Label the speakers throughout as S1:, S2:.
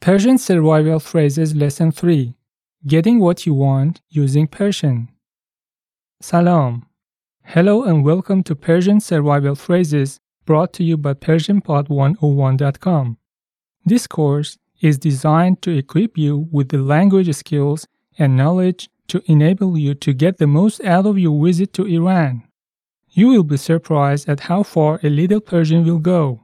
S1: Persian Survival Phrases Lesson 3 Getting What You Want Using Persian. Salam. Hello and welcome to Persian Survival Phrases brought to you by PersianPod101.com. This course is designed to equip you with the language skills and knowledge to enable you to get the most out of your visit to Iran. You will be surprised at how far a little Persian will go.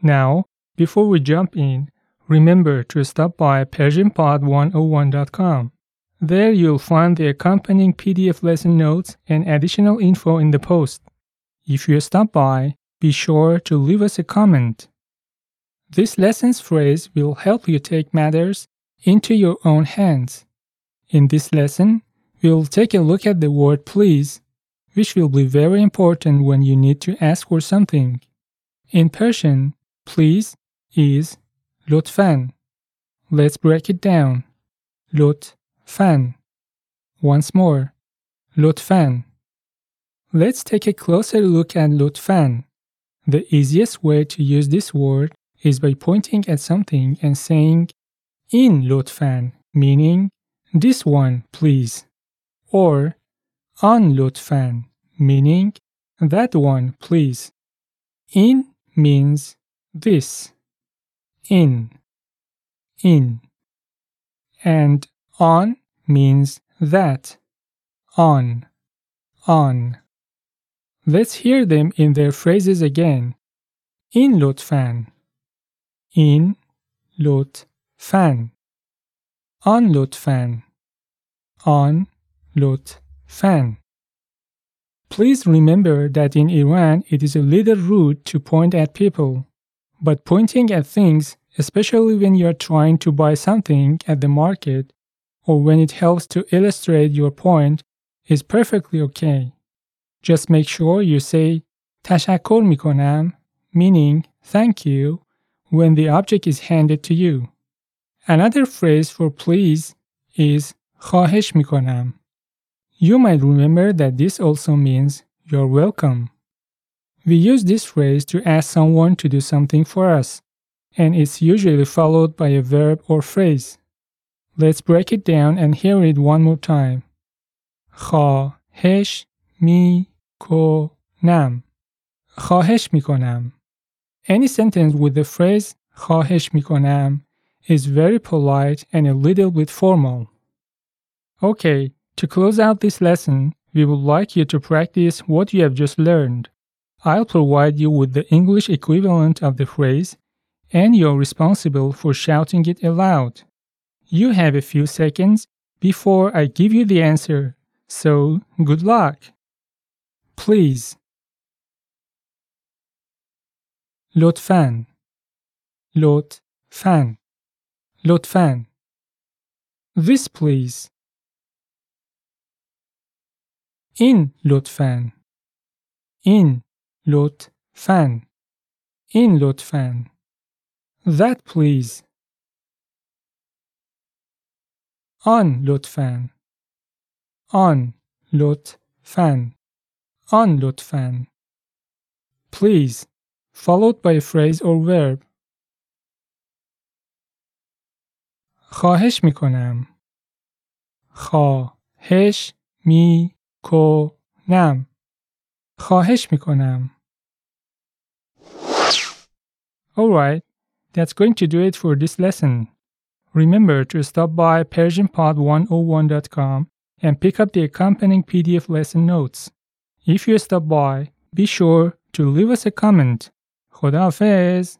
S1: Now, before we jump in, remember to stop by PersianPod101.com. There you'll find the accompanying PDF lesson notes and additional info in the post. If you stop by, be sure to leave us a comment. This lesson's phrase will help you take matters into your own hands. In this lesson, we'll take a look at the word please, which will be very important when you need to ask for something. In Persian, please is Lutfen. Let's break it down. Lutfan, Once more. Lutfan, Let's take a closer look at lutfan. The easiest way to use this word is by pointing at something and saying in lutfan," meaning this one, please, or on lutfan," meaning that one, please. In means this in, in. And on means that, on, on. Let's hear them in their phrases again. In lutfan, in lutfan, on lutfan, on lutfan. Please remember that in Iran it is a little rude to point at people. But pointing at things, especially when you are trying to buy something at the market or when it helps to illustrate your point, is perfectly okay. Just make sure you say تشکر میکنم, meaning thank you, when the object is handed to you. Another phrase for please is خواهش میکنم. You might remember that this also means you're welcome. We use this phrase to ask someone to do something for us, and it's usually followed by a verb or phrase. Let's break it down and hear it one more time. خواهش می کنم خواهش می کنم Any sentence with the phrase خواهش می کنم is very polite and a little bit formal. Okay, to close out this lesson, we would like you to practice what you have just learned. I'll provide you with the English equivalent of the phrase, and you're responsible for shouting it aloud. You have a few seconds before I give you the answer, so good luck. Please. لطفاً لطفاً لطفاً This please. In لطفاً In لطفاً. این لطفاً. That please. آن لطفاً. آن لطفاً. آن لطفاً. Please. Followed by a phrase or verb. خواهش می کنم خواهش می کنم خواهش می Alright, that's going to do it for this lesson. Remember to stop by PersianPod101.com and pick up the accompanying PDF lesson notes. If you stop by, be sure to leave us a comment. Hafiz.